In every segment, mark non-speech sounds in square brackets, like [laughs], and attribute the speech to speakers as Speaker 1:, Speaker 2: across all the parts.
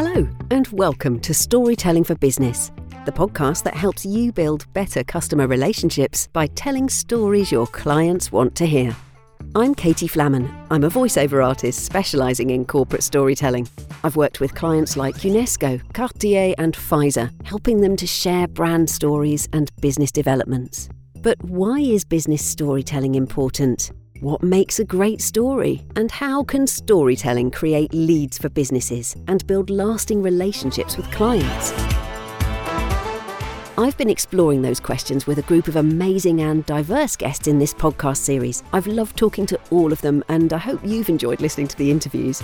Speaker 1: Hello, and welcome to Storytelling for Business, the podcast that helps you build better customer relationships by telling stories your clients want to hear. I'm Katie Flamman. I'm a voiceover artist specialising in corporate storytelling. I've worked with clients like UNESCO, Cartier, and Pfizer, helping them to share brand stories and business developments. But why is business storytelling important? What makes a great story? And how can storytelling create leads for businesses and build lasting relationships with clients? I've been exploring those questions with a group of amazing and diverse guests in this podcast series. I've loved talking to all of them, and I hope you've enjoyed listening to the interviews.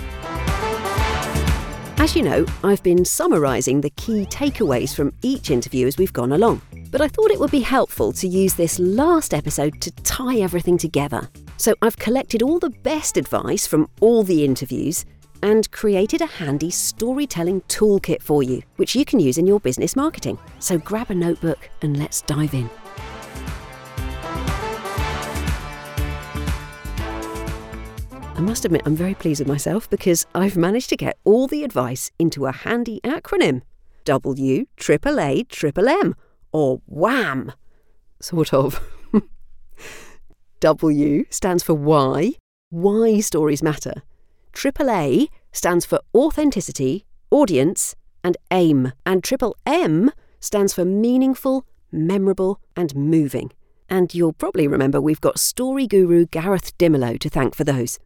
Speaker 1: As you know, I've been summarising the key takeaways from each interview as we've gone along, but I thought it would be helpful to use this last episode to tie everything together. So I've collected all the best advice from all the interviews and created a handy storytelling toolkit for you, which you can use in your business marketing. So grab a notebook and let's dive in. I must admit, I'm very pleased with myself because I've managed to get all the advice into a handy acronym W triple A triple M, or WHAM. Sort of. [laughs] W stands for why, why stories matter. Triple A stands for authenticity, audience, and aim. And triple M stands for meaningful, memorable, and moving. And you'll probably remember we've got story guru Gareth Dimelow to thank for those.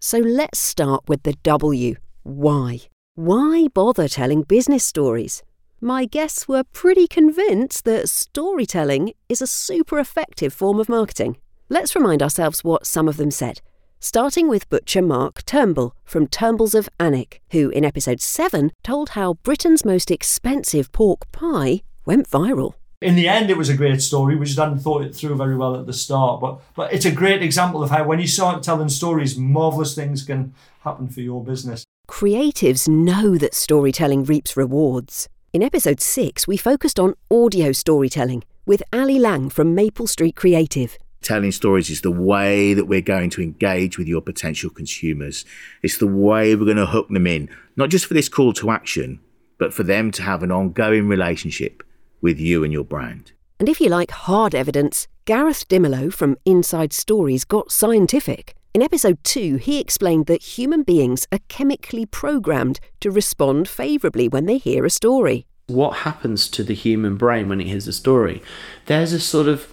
Speaker 1: So let's start with the W. Why? Why bother telling business stories? My guests were pretty convinced that storytelling is a super effective form of marketing. Let's remind ourselves what some of them said, starting with butcher Mark Turnbull from Turnbulls of Alnwick, who in episode 7 told how Britain's most expensive pork pie went viral.
Speaker 2: In the end, it was a great story. We just hadn't thought it through very well at the start. But but it's a great example of how when you start telling stories, marvelous things can happen for your business.
Speaker 1: Creatives know that storytelling reaps rewards. In episode 6, we focused on audio storytelling with Ally Lang from Maple Street Creative
Speaker 3: telling stories is the way that we're going to engage with your potential consumers. It's the way we're going to hook them in, not just for this call to action, but for them to have an ongoing relationship with you and your brand.
Speaker 1: And if you like hard evidence, Gareth Dimelow from Inside Stories got scientific. In episode 2, he explained that human beings are chemically programmed to respond favourably when they hear a story.
Speaker 4: What happens to the human brain when it hears a story? There's a sort of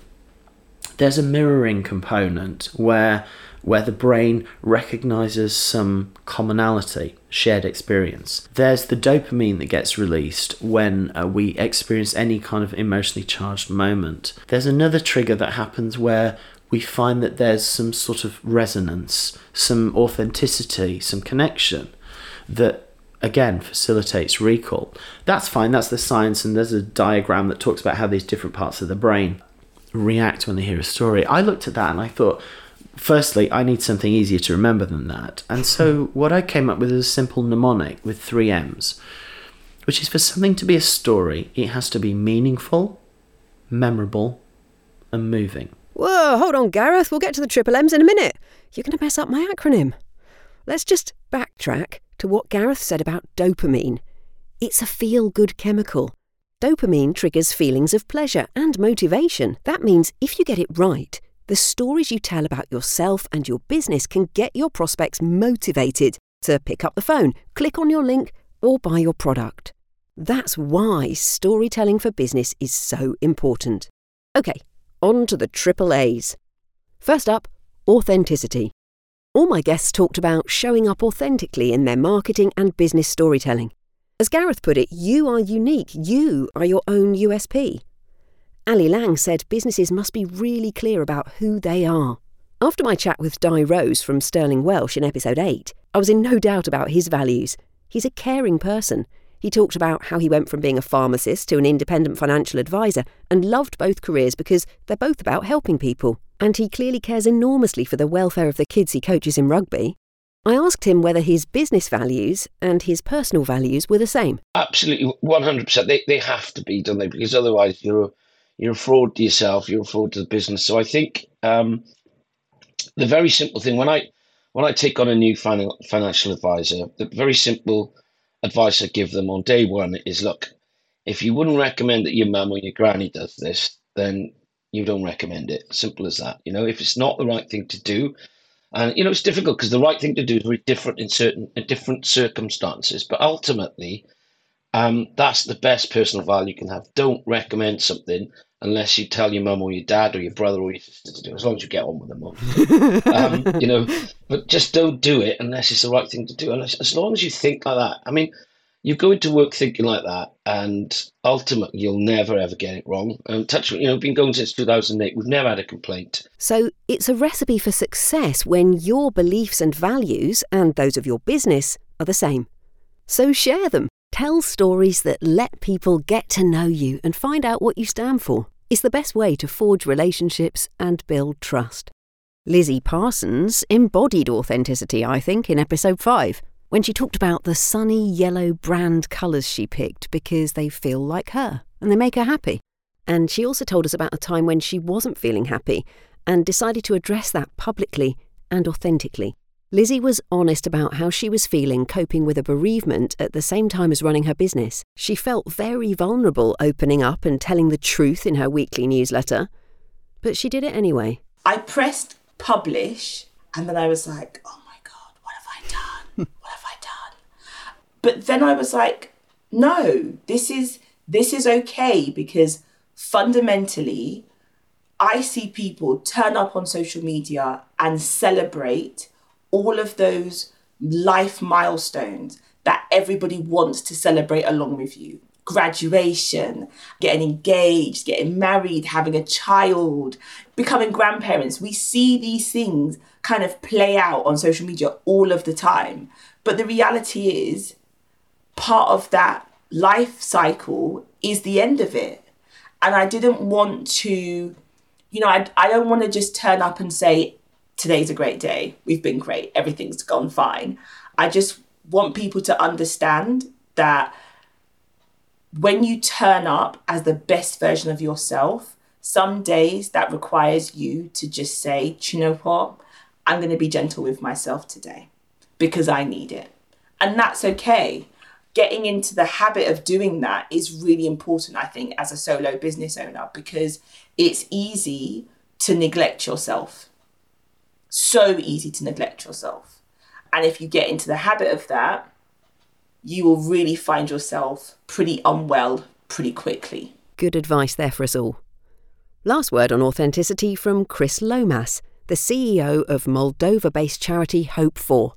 Speaker 4: there's a mirroring component where where the brain recognizes some commonality, shared experience. There's the dopamine that gets released when uh, we experience any kind of emotionally charged moment. There's another trigger that happens where we find that there's some sort of resonance, some authenticity, some connection that again facilitates recall. That's fine, that's the science, and there's a diagram that talks about how these different parts of the brain react when they hear a story. I looked at that and I thought, firstly, I need something easier to remember than that. And so hmm. what I came up with is a simple mnemonic with three M's, which is for something to be a story, it has to be meaningful, memorable, and moving.
Speaker 1: Whoa, hold on, Gareth. We'll get to the triple M's in a minute. You're going to mess up my acronym. Let's just backtrack to what Gareth said about dopamine. It's a feel good chemical. Dopamine triggers feelings of pleasure and motivation. That means if you get it right, the stories you tell about yourself and your business can get your prospects motivated to pick up the phone, click on your link, or buy your product. That's why storytelling for business is so important. Okay, on to the triple A's. First up, authenticity. All my guests talked about showing up authentically in their marketing and business storytelling. As Gareth put it, you are unique. You are your own USP. Ally Lang said businesses must be really clear about who they are. After my chat with Di Rose from Sterling Welsh in episode 8, I was in no doubt about his values. He's a caring person. He talked about how he went from being a pharmacist to an independent financial advisor and loved both careers because they're both about helping people. And he clearly cares enormously for the welfare of the kids he coaches in rugby. I asked him whether his business values and his personal values were the same.
Speaker 5: Absolutely, one hundred percent. They they have to be, don't they? Because otherwise, you're a, you're a fraud to yourself. You're a fraud to the business. So I think um, the very simple thing when I when I take on a new financial advisor, the very simple advice I give them on day one is look, if you wouldn't recommend that your mum or your granny does this, then you don't recommend it. Simple as that. You know, if it's not the right thing to do, and you know it's difficult because the right thing to do is very different in certain in different circumstances. But ultimately, um, that's the best personal value you can have. Don't recommend something unless you tell your mum or your dad or your brother or your sister to do it, as long as you get on with them. [laughs] um, you know, but just don't do it unless it's the right thing to do. Unless, as long as you think like that. I mean, you go into work thinking like that, and ultimately you'll never ever get it wrong. Um, touch, you know, been going since 2008. We've never had a complaint.
Speaker 1: So it's a recipe for success when your beliefs and values and those of your business are the same. So share them. Tell stories that let people get to know you and find out what you stand for. It's the best way to forge relationships and build trust. Lizzie Parsons embodied authenticity, I think, in episode 5, when she talked about the sunny yellow brand colours she picked because they feel like her and they make her happy. And she also told us about a time when she wasn't feeling happy and decided to address that publicly and authentically. Lizzie was honest about how she was feeling coping with a bereavement at the same time as running her business. She felt very vulnerable opening up and telling the truth in her weekly newsletter, but she did it anyway.
Speaker 6: I pressed publish and then I was like, oh my God, what have I done? what have I done? But then I was like, no, this is this is okay because fundamentally I see people turn up on social media and celebrate all of those life milestones that everybody wants to celebrate along with you graduation, getting engaged, getting married, having a child, becoming grandparents. We see these things kind of play out on social media all of the time. But the reality is, part of that life cycle is the end of it. And I didn't want to, you know, I, I don't want to just turn up and say, today's a great day. We've been great. Everything's gone fine. I just want people to understand that when you turn up as the best version of yourself, some days that requires you to just say, you know what? I'm going to be gentle with myself today because I need it. And that's okay. Getting into the habit of doing that is really important, I think, as a solo business owner because it's easy to neglect yourself so easy to neglect yourself. And if you get into the habit of that, you will really find yourself pretty unwell pretty quickly.
Speaker 1: Good advice there for us all. Last word on authenticity from Chris Lomas, the CEO of Moldova based charity Hope4.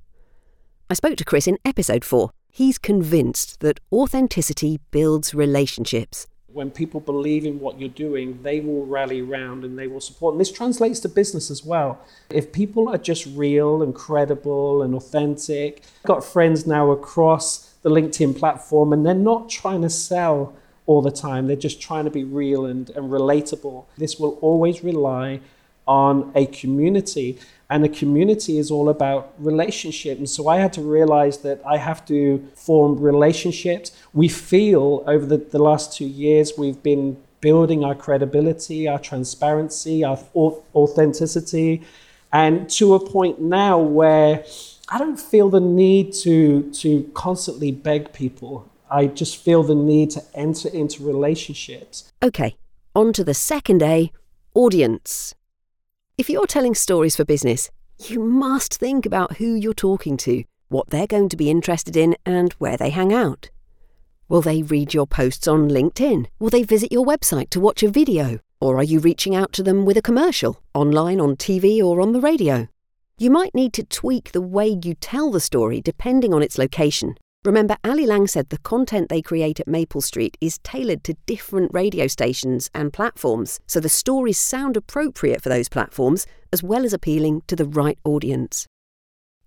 Speaker 1: I spoke to Chris in episode 4. He's convinced that authenticity builds relationships
Speaker 7: when people believe in what you're doing, they will rally around and they will support. And this translates to business as well. If people are just real and credible and authentic, I've got friends now across the LinkedIn platform and they're not trying to sell all the time. They're just trying to be real and, and relatable. This will always rely on a community and a community is all about relationship. And so i had to realize that i have to form relationships. We feel over the, the last two years we've been building our credibility our transparency our authenticity. And to a point now where i don't feel the need to to constantly beg people. I just feel the need to enter into relationships.
Speaker 1: Okay on to the second a audience if you're telling stories for business, you must think about who you're talking to, what they're going to be interested in, and where they hang out. Will they read your posts on LinkedIn? Will they visit your website to watch a video? Or are you reaching out to them with a commercial, online, on TV, or on the radio? You might need to tweak the way you tell the story depending on its location. Remember, Ally Lang said the content they create at Maple Street is tailored to different radio stations and platforms, so the stories sound appropriate for those platforms as well as appealing to the right audience.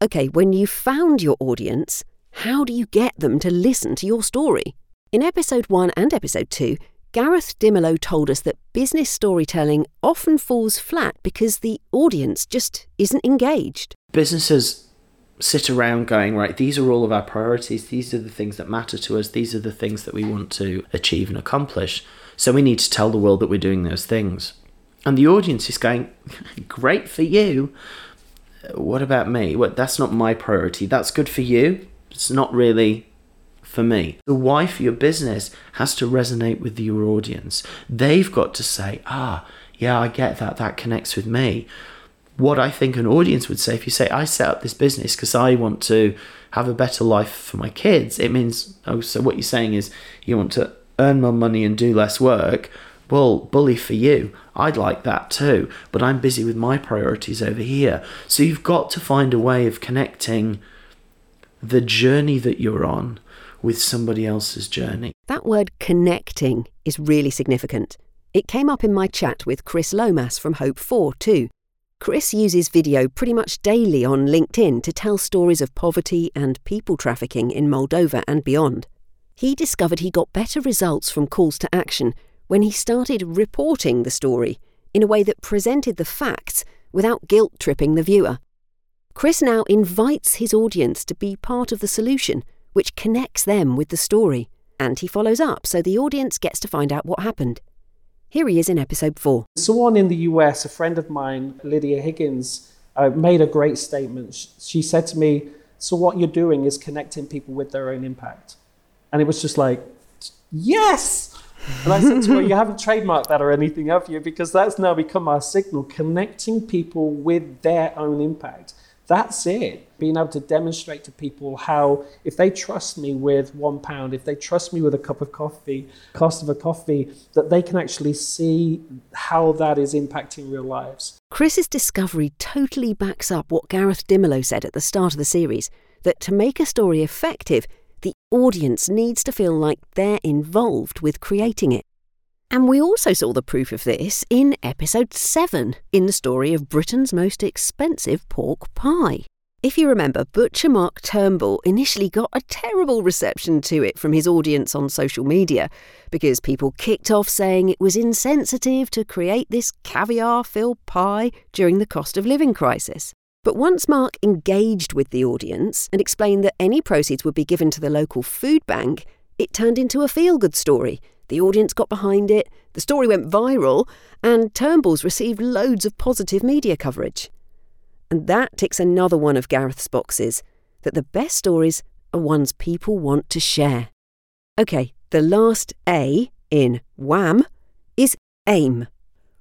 Speaker 1: Okay, when you've found your audience, how do you get them to listen to your story? In episode 1 and episode 2, Gareth Dimelow told us that business storytelling often falls flat because the audience just isn't engaged.
Speaker 4: Businesses sit around going, right, these are all of our priorities, these are the things that matter to us, these are the things that we want to achieve and accomplish. So we need to tell the world that we're doing those things. And the audience is going, [laughs] great for you. What about me? Well, that's not my priority. That's good for you. It's not really for me. The why for your business has to resonate with your audience. They've got to say, ah, yeah, I get that. That connects with me. What I think an audience would say if you say, I set up this business because I want to have a better life for my kids, it means, oh, so what you're saying is you want to earn more money and do less work. Well, bully for you. I'd like that too, but I'm busy with my priorities over here. So you've got to find a way of connecting the journey that you're on with somebody else's journey.
Speaker 1: That word connecting is really significant. It came up in my chat with Chris Lomas from Hope 4 too. Chris uses video pretty much daily on LinkedIn to tell stories of poverty and people trafficking in Moldova and beyond. He discovered he got better results from calls to action when he started reporting the story in a way that presented the facts without guilt tripping the viewer. Chris now invites his audience to be part of the solution, which connects them with the story, and he follows up so the audience gets to find out what happened. Here he is in episode 4.
Speaker 7: Someone in the US, a friend of mine, Lydia Higgins, uh, made a great statement. She said to me, So, what you're doing is connecting people with their own impact. And it was just like, Yes! And I said to her, You haven't [laughs] trademarked that or anything, have you? Because that's now become our signal, connecting people with their own impact. That's it. Being able to demonstrate to people how, if they trust me with one pound, if they trust me with a cup of coffee, cost of a coffee, that they can actually see how that is impacting real lives.
Speaker 1: Chris's discovery totally backs up what Gareth Dimelow said at the start of the series that to make a story effective, the audience needs to feel like they're involved with creating it. And we also saw the proof of this in episode 7 in the story of Britain's most expensive pork pie. If you remember, Butcher Mark Turnbull initially got a terrible reception to it from his audience on social media because people kicked off saying it was insensitive to create this caviar filled pie during the cost of living crisis. But once Mark engaged with the audience and explained that any proceeds would be given to the local food bank, it turned into a feel good story. The audience got behind it, the story went viral, and Turnbull's received loads of positive media coverage. And that ticks another one of Gareth's boxes that the best stories are ones people want to share. OK, the last A in WHAM is aim.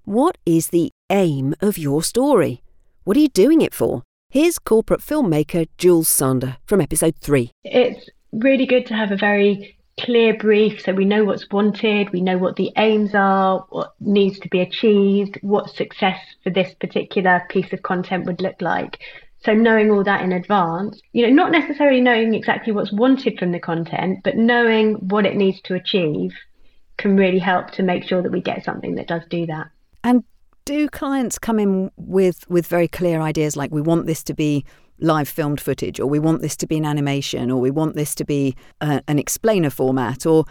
Speaker 1: What is the aim of your story? What are you doing it for? Here's corporate filmmaker Jules Sander from episode 3.
Speaker 8: It's really good to have a very clear brief so we know what's wanted, we know what the aims are, what needs to be achieved, what success for this particular piece of content would look like. So knowing all that in advance, you know, not necessarily knowing exactly what's wanted from the content, but knowing what it needs to achieve can really help to make sure that we get something that does do that.
Speaker 9: And do clients come in with with very clear ideas like we want this to be live filmed footage or we want this to be an animation or we want this to be a, an explainer format or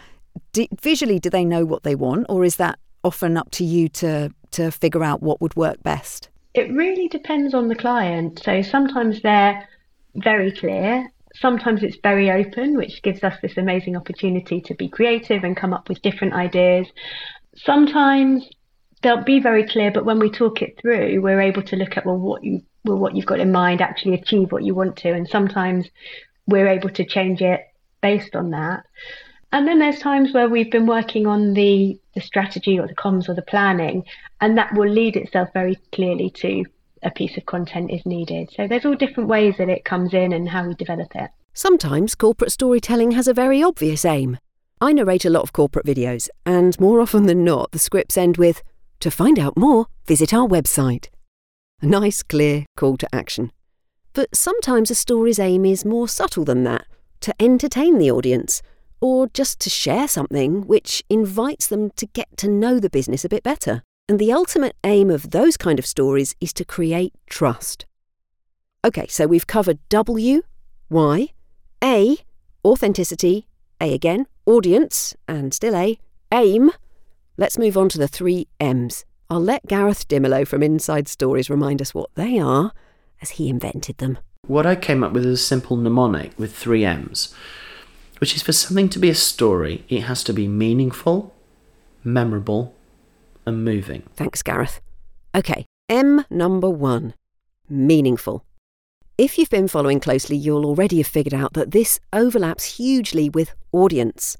Speaker 9: do, visually do they know what they want or is that often up to you to to figure out what would work best?
Speaker 8: It really depends on the client. So sometimes they're very clear. Sometimes it's very open which gives us this amazing opportunity to be creative and come up with different ideas. Sometimes they'll be very clear, but when we talk it through, we're able to look at well what you well what you've got in mind, actually achieve what you want to, and sometimes we're able to change it based on that. And then there's times where we've been working on the the strategy or the comms or the planning, and that will lead itself very clearly to a piece of content is needed. So there's all different ways that it comes in and how we develop it.
Speaker 1: Sometimes corporate storytelling has a very obvious aim. I narrate a lot of corporate videos, and more often than not, the scripts end with to find out more, visit our website. A nice, clear call to action. But sometimes a story's aim is more subtle than that to entertain the audience, or just to share something which invites them to get to know the business a bit better. And the ultimate aim of those kind of stories is to create trust. OK, so we've covered W, Y, A, authenticity, A again, audience, and still A, aim, Let's move on to the three M's. I'll let Gareth Dimelow from Inside Stories remind us what they are, as he invented them.
Speaker 4: What I came up with is a simple mnemonic with three M's, which is for something to be a story, it has to be meaningful, memorable, and moving.
Speaker 1: Thanks, Gareth. OK, M number one meaningful. If you've been following closely, you'll already have figured out that this overlaps hugely with audience.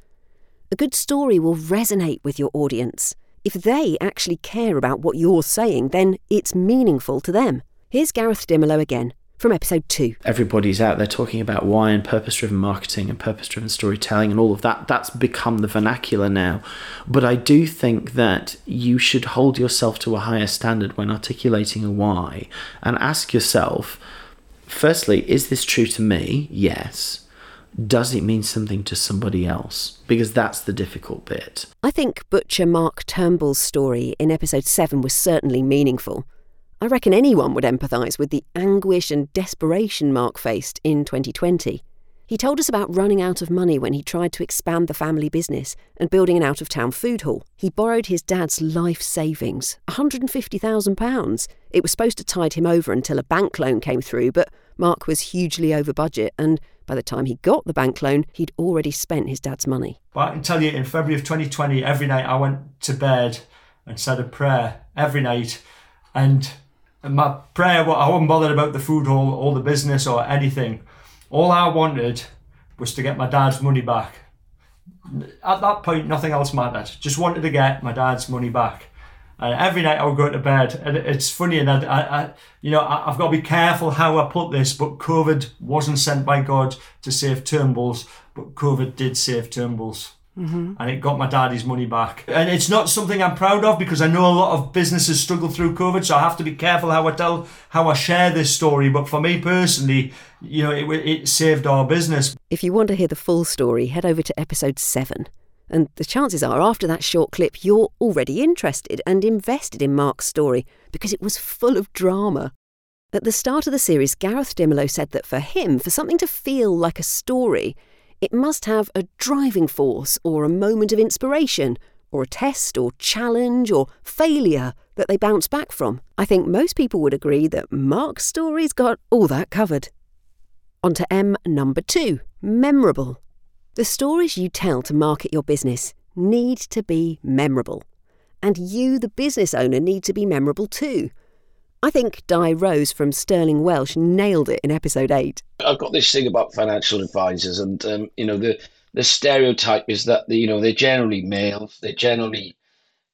Speaker 1: A good story will resonate with your audience. If they actually care about what you're saying, then it's meaningful to them. Here's Gareth Dimelow again from episode 2.
Speaker 4: Everybody's out there talking about why and purpose driven marketing and purpose driven storytelling and all of that. That's become the vernacular now. But I do think that you should hold yourself to a higher standard when articulating a why and ask yourself firstly, is this true to me? Yes. Does it mean something to somebody else? Because that's the difficult bit.
Speaker 1: I think Butcher Mark Turnbull's story in episode 7 was certainly meaningful. I reckon anyone would empathise with the anguish and desperation Mark faced in 2020. He told us about running out of money when he tried to expand the family business and building an out of town food hall. He borrowed his dad's life savings, £150,000. It was supposed to tide him over until a bank loan came through, but Mark was hugely over budget, and by the time he got the bank loan, he'd already spent his dad's money.
Speaker 2: But I can tell you, in February of 2020, every night I went to bed and said a prayer every night, and and my prayer, well, I wasn't bothered about the food hall or the business or anything. All I wanted was to get my dad's money back. At that point, nothing else mattered. Just wanted to get my dad's money back. And every night I would go to bed, and it's funny, and I, I, I you know, I, have got to be careful how I put this. But COVID wasn't sent by God to save Turnbulls, but COVID did save Turnbulls. Mm-hmm. And it got my daddy's money back. And it's not something I'm proud of because I know a lot of businesses struggle through COVID, so I have to be careful how I tell, how I share this story. But for me personally, you know, it, it saved our business.
Speaker 1: If you want to hear the full story, head over to episode seven. And the chances are, after that short clip, you're already interested and invested in Mark's story because it was full of drama. At the start of the series, Gareth Dimelow said that for him, for something to feel like a story, it must have a driving force or a moment of inspiration or a test or challenge or failure that they bounce back from. I think most people would agree that Mark's story's got all that covered. On to M number two memorable. The stories you tell to market your business need to be memorable. And you, the business owner, need to be memorable too. I think Di Rose from Sterling Welsh nailed it in episode eight.
Speaker 5: I've got this thing about financial advisors, and um, you know the the stereotype is that you know they're generally male, they're generally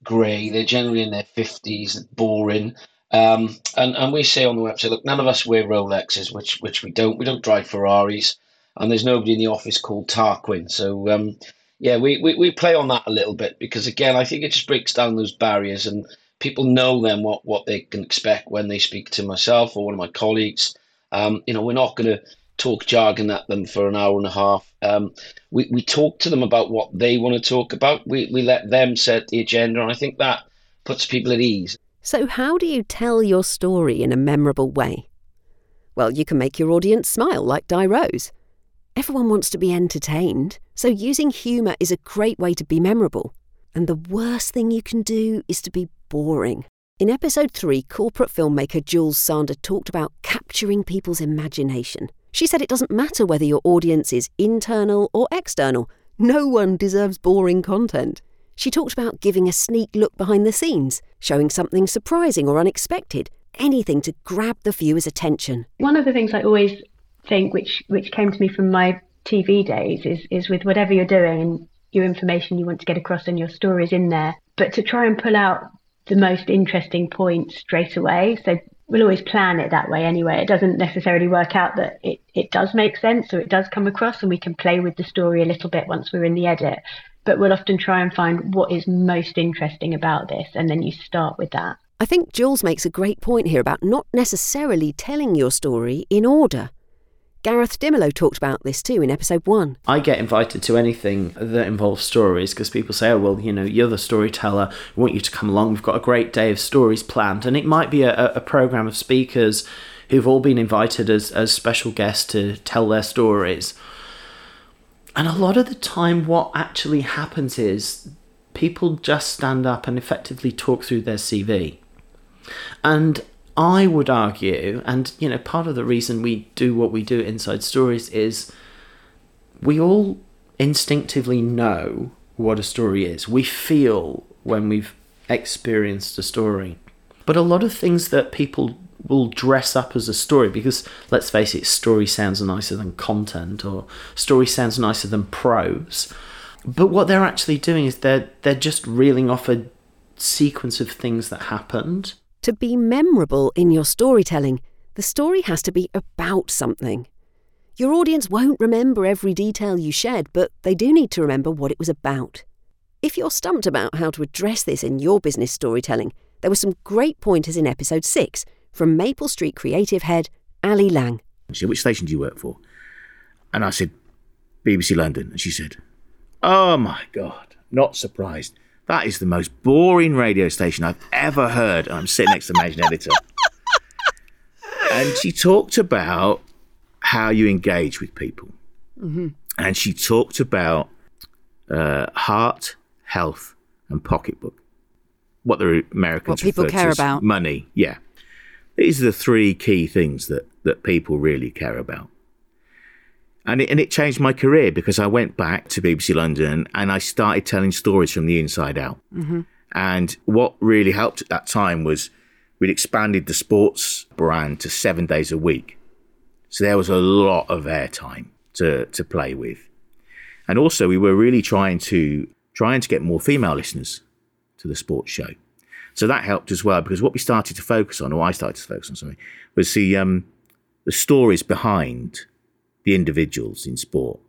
Speaker 5: grey, they're generally in their fifties, boring. Um, and and we say on the website, look, none of us wear Rolexes, which which we don't. We don't drive Ferraris, and there's nobody in the office called Tarquin. So um, yeah, we, we we play on that a little bit because again, I think it just breaks down those barriers and people know then what, what they can expect when they speak to myself or one of my colleagues. Um, you know, we're not going to talk jargon at them for an hour and a half. Um, we, we talk to them about what they want to talk about. We, we let them set the agenda, and I think that puts people at ease.
Speaker 1: So, how do you tell your story in a memorable way? Well, you can make your audience smile like Di Rose. Everyone wants to be entertained, so using humour is a great way to be memorable. And the worst thing you can do is to be boring. In episode 3, corporate filmmaker Jules Sander talked about capturing people's imagination. She said it doesn't matter whether your audience is internal or external, no one deserves boring content. She talked about giving a sneak look behind the scenes, showing something surprising or unexpected, anything to grab the viewer's attention.
Speaker 8: One of the things I always think, which, which came to me from my TV days, is, is with whatever you're doing and your information you want to get across and your stories in there, but to try and pull out the most interesting points straight away. So we'll always plan it that way anyway. It doesn't necessarily work out that it, it does make sense or it does come across and we can play with the story a little bit once we're in the edit. But we'll often try and find what is most interesting about this and then you start with that.
Speaker 1: I think Jules makes a great point here about not necessarily telling your story in order. Gareth Dimelow talked about this too in episode one.
Speaker 4: I get invited to anything that involves stories because people say, oh, well, you know, you're the storyteller. We want you to come along. We've got a great day of stories planned. And it might be a, a program of speakers who've all been invited as, as special guests to tell their stories. And a lot of the time, what actually happens is people just stand up and effectively talk through their CV. And I would argue, and you know, part of the reason we do what we do inside stories is we all instinctively know what a story is. We feel when we've experienced a story. But a lot of things that people will dress up as a story because let's face it, story sounds nicer than content or story sounds nicer than prose. But what they're actually doing is they're they're just reeling off a sequence of things that happened.
Speaker 1: To be memorable in your storytelling, the story has to be about something. Your audience won't remember every detail you shared, but they do need to remember what it was about. If you're stumped about how to address this in your business storytelling, there were some great pointers in episode 6 from Maple Street creative head Ally Lang.
Speaker 3: She said, Which station do you work for? And I said, BBC London. And she said, Oh my God, not surprised. That is the most boring radio station I've ever heard. And I'm sitting next to the managing editor. and she talked about how you engage with people.
Speaker 9: Mm-hmm.
Speaker 3: And she talked about uh, heart, health, and pocketbook. What the Americans
Speaker 9: What people care about.
Speaker 3: money. Yeah, these are the three key things that that people really care about. And it, and it changed my career because I went back to BBC London and I started telling stories from the inside out.
Speaker 9: Mm-hmm.
Speaker 3: And what really helped at that time was we'd expanded the sports brand to seven days a week. So there was a lot of airtime to, to play with. And also we were really trying to trying to get more female listeners to the sports show. So that helped as well because what we started to focus on, or I started to focus on, sorry, was the um, the stories behind the individuals in sport.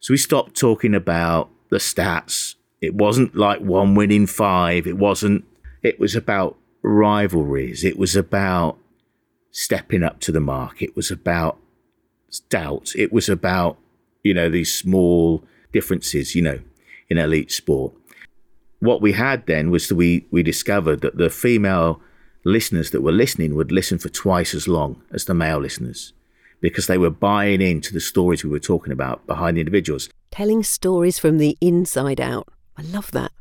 Speaker 3: So we stopped talking about the stats. It wasn't like one win in five. It wasn't. It was about rivalries. It was about stepping up to the mark. It was about doubt. It was about you know these small differences. You know, in elite sport. What we had then was that we we discovered that the female listeners that were listening would listen for twice as long as the male listeners because they were buying into the stories we were talking about behind the individuals.
Speaker 1: Telling stories from the inside out. I love that.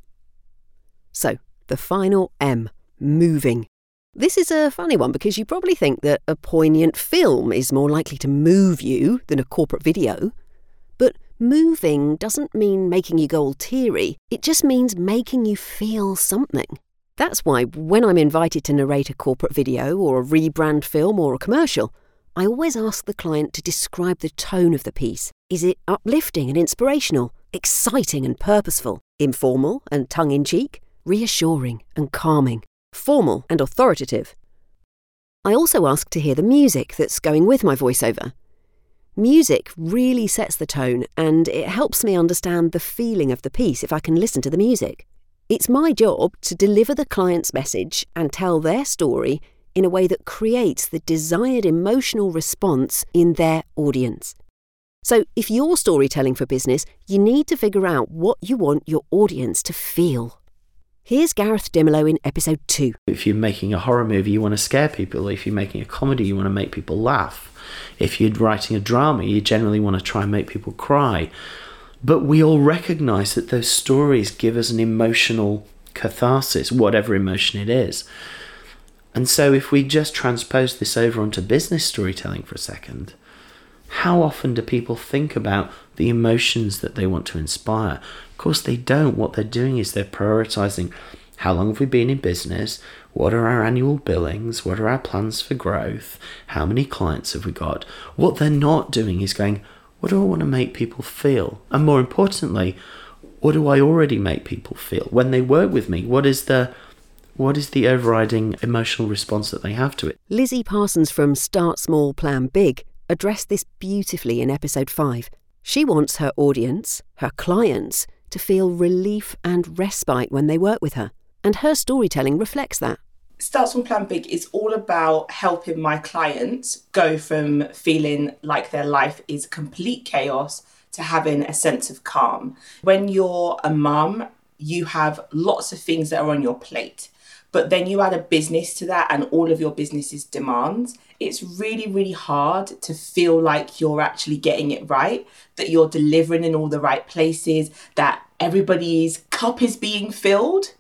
Speaker 1: So, the final M moving. This is a funny one because you probably think that a poignant film is more likely to move you than a corporate video. But moving doesn't mean making you go all teary, it just means making you feel something. That's why when I'm invited to narrate a corporate video or a rebrand film or a commercial, I always ask the client to describe the tone of the piece. Is it uplifting and inspirational, exciting and purposeful, informal and tongue in cheek, reassuring and calming, formal and authoritative? I also ask to hear the music that's going with my voiceover. Music really sets the tone and it helps me understand the feeling of the piece if I can listen to the music. It's my job to deliver the client's message and tell their story in a way that creates the desired emotional response in their audience. So, if you're storytelling for business, you need to figure out what you want your audience to feel. Here's Gareth Dimelow in episode 2.
Speaker 4: If you're making a horror movie, you want to scare people. If you're making a comedy, you want to make people laugh. If you're writing a drama, you generally want to try and make people cry. But we all recognize that those stories give us an emotional catharsis, whatever emotion it is. And so, if we just transpose this over onto business storytelling for a second, how often do people think about the emotions that they want to inspire? Of course, they don't. What they're doing is they're prioritizing how long have we been in business? What are our annual billings? What are our plans for growth? How many clients have we got? What they're not doing is going, what do I want to make people feel? And more importantly, what do I already make people feel when they work with me? What is the what is the overriding emotional response that they have to it?
Speaker 1: Lizzie Parsons from Start Small, Plan Big addressed this beautifully in episode 5. She wants her audience, her clients, to feel relief and respite when they work with her, and her storytelling reflects that.
Speaker 6: Start Small Plan Big is all about helping my clients go from feeling like their life is complete chaos to having a sense of calm. When you're a mum, you have lots of things that are on your plate but then you add a business to that and all of your business's demands, it's really, really hard to feel like you're actually getting it right, that you're delivering in all the right places, that everybody's cup is being filled.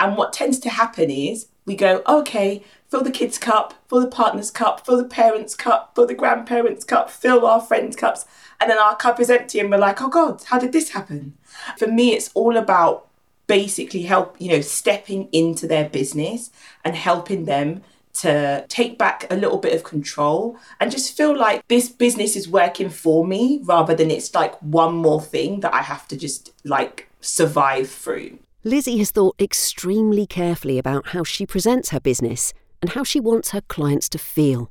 Speaker 6: And what tends to happen is we go, okay, fill the kids' cup, fill the partner's cup, fill the parents' cup, fill the grandparents' cup, fill our friends' cups. And then our cup is empty and we're like, oh God, how did this happen? For me, it's all about basically help you know stepping into their business and helping them to take back a little bit of control and just feel like this business is working for me rather than it's like one more thing that I have to just like survive through.
Speaker 1: Lizzie has thought extremely carefully about how she presents her business and how she wants her clients to feel.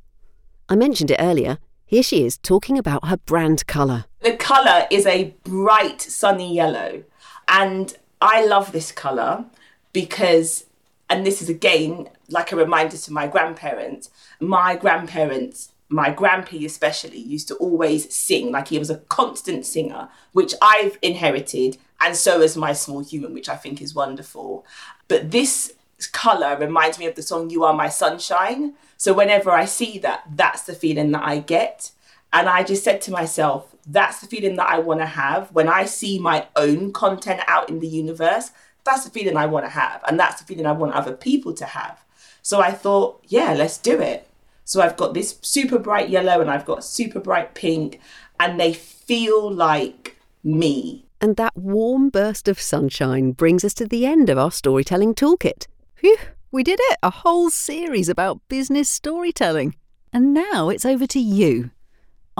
Speaker 1: I mentioned it earlier. Here she is talking about her brand colour.
Speaker 6: The colour is a bright sunny yellow. And I love this colour because, and this is again like a reminder to my grandparents, my grandparents, my grandpa especially, used to always sing, like he was a constant singer, which I've inherited, and so is my small human, which I think is wonderful. But this colour reminds me of the song You Are My Sunshine. So whenever I see that, that's the feeling that I get. And I just said to myself, that's the feeling that I want to have when I see my own content out in the universe. That's the feeling I want to have. And that's the feeling I want other people to have. So I thought, yeah, let's do it. So I've got this super bright yellow and I've got super bright pink, and they feel like me.
Speaker 1: And that warm burst of sunshine brings us to the end of our storytelling toolkit.
Speaker 9: Phew, we did it! A whole series about business storytelling. And now it's over to you.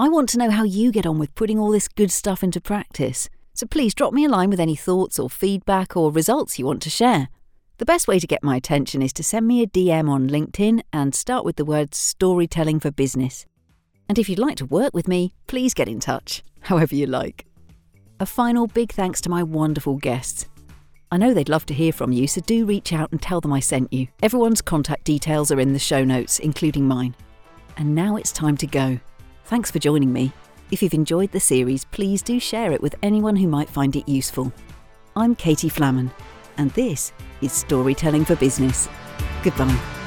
Speaker 9: I want to know how you get on with putting all this good stuff into practice. So please drop me a line with any thoughts or feedback or results you want to share. The best way to get my attention is to send me a DM on LinkedIn and start with the words storytelling for business. And if you'd like to work with me, please get in touch, [laughs] however you like. A final big thanks to my wonderful guests. I know they'd love to hear from you, so do reach out and tell them I sent you. Everyone's contact details are in the show notes, including mine. And now it's time to go. Thanks for joining me. If you've enjoyed the series, please do share it with anyone who might find it useful. I'm Katie Flamman, and this is Storytelling for Business. Goodbye.